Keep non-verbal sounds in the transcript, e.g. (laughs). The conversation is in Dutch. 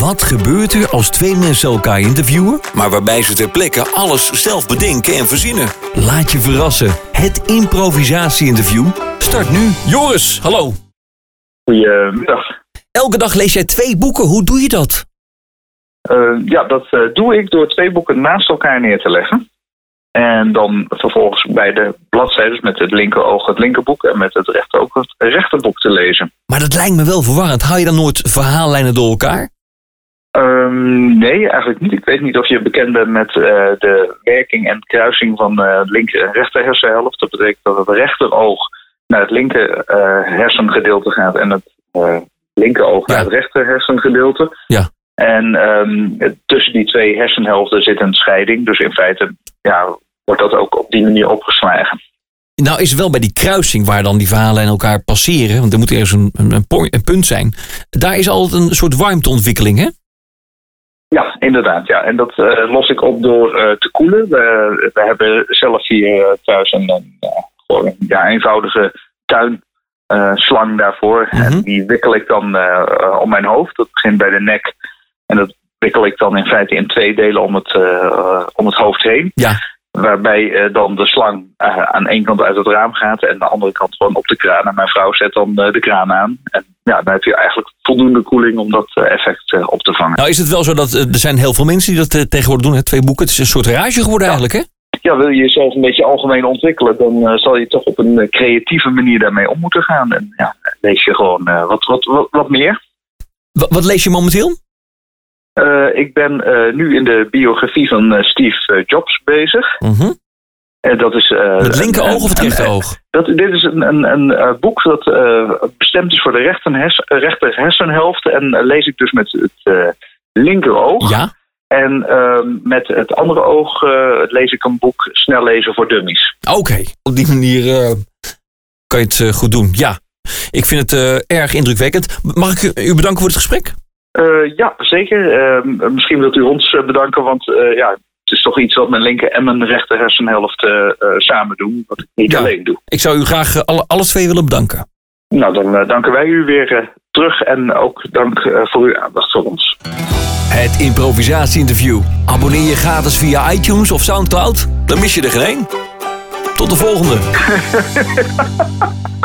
Wat gebeurt er als twee mensen elkaar interviewen, maar waarbij ze ter plekke alles zelf bedenken en verzinnen? Laat je verrassen. Het improvisatie-interview start nu. Joris, hallo. Goedemiddag. Elke dag lees jij twee boeken. Hoe doe je dat? Uh, ja, dat uh, doe ik door twee boeken naast elkaar neer te leggen. En dan vervolgens bij de bladzijden met het linker oog het linkerboek en met het rechter oog het rechterboek te lezen. Maar dat lijkt me wel verwarrend. Hou je dan nooit verhaallijnen door elkaar? Um, nee, eigenlijk niet. Ik weet niet of je bekend bent met uh, de werking en kruising van uh, linker en rechter hersenhelft. Dat betekent dat het rechteroog naar het linker uh, hersengedeelte gaat en het linkeroog ja. naar het rechter hersengedeelte. Ja. En um, tussen die twee hersenhelften zit een scheiding. Dus in feite ja, wordt dat ook op die manier opgeslagen. Nou is wel bij die kruising waar dan die verhalen in elkaar passeren, want er moet ergens een, een, een punt zijn. Daar is altijd een soort warmteontwikkeling, hè? Ja, inderdaad. Ja. En dat uh, los ik op door uh, te koelen. We, we hebben zelf hier thuis een, een, ja, eenvoudige tuinslang daarvoor. Mm -hmm. En die wikkel ik dan om mijn hoofd. Dat begint bij de nek. En dat wikkel ik dan in feite in twee delen om het, om het hoofd heen. Ja. Waarbij dan de slang aan één kant uit het raam gaat en aan de andere kant gewoon op de kraan. En mijn vrouw zet dan de kraan aan. En ja, dan heb je eigenlijk voldoende koeling om dat effect op te vangen. Nou is het wel zo dat er zijn heel veel mensen die dat tegenwoordig doen, hè? twee boeken. Het is een soort rage geworden ja. eigenlijk, hè? Ja, wil je jezelf een beetje algemeen ontwikkelen, dan zal je toch op een creatieve manier daarmee om moeten gaan. En ja, lees je gewoon wat, wat, wat, wat meer. Wat, wat lees je momenteel? Uh, ik ben nu in de biografie van Steve Jobs bezig. Mm -hmm. En dat is. het linker oog of het rechter oog? Dat, dit is een, een, een boek dat bestemd is voor de rechter, hers, rechter hersenhelft. En lees ik dus met het linker oog. Ja. En met het andere oog lees ik een boek Snel lezen voor dummies. Oké, okay. op die manier kan je het goed doen. Ja, ik vind het erg indrukwekkend. Mag ik u bedanken voor het gesprek? Uh, ja, zeker. Uh, misschien wilt u ons bedanken, want uh, ja, het is toch iets wat mijn linker en mijn rechter hersenhelft samen doen. Wat ik niet ja, alleen doe. Ik zou u graag alle, alle twee willen bedanken. Nou, dan danken wij u weer terug en ook dank voor uw aandacht voor ons. Het improvisatie-interview. Abonneer je gratis via iTunes of Soundcloud. Dan mis je er geen één. Tot de volgende. (laughs)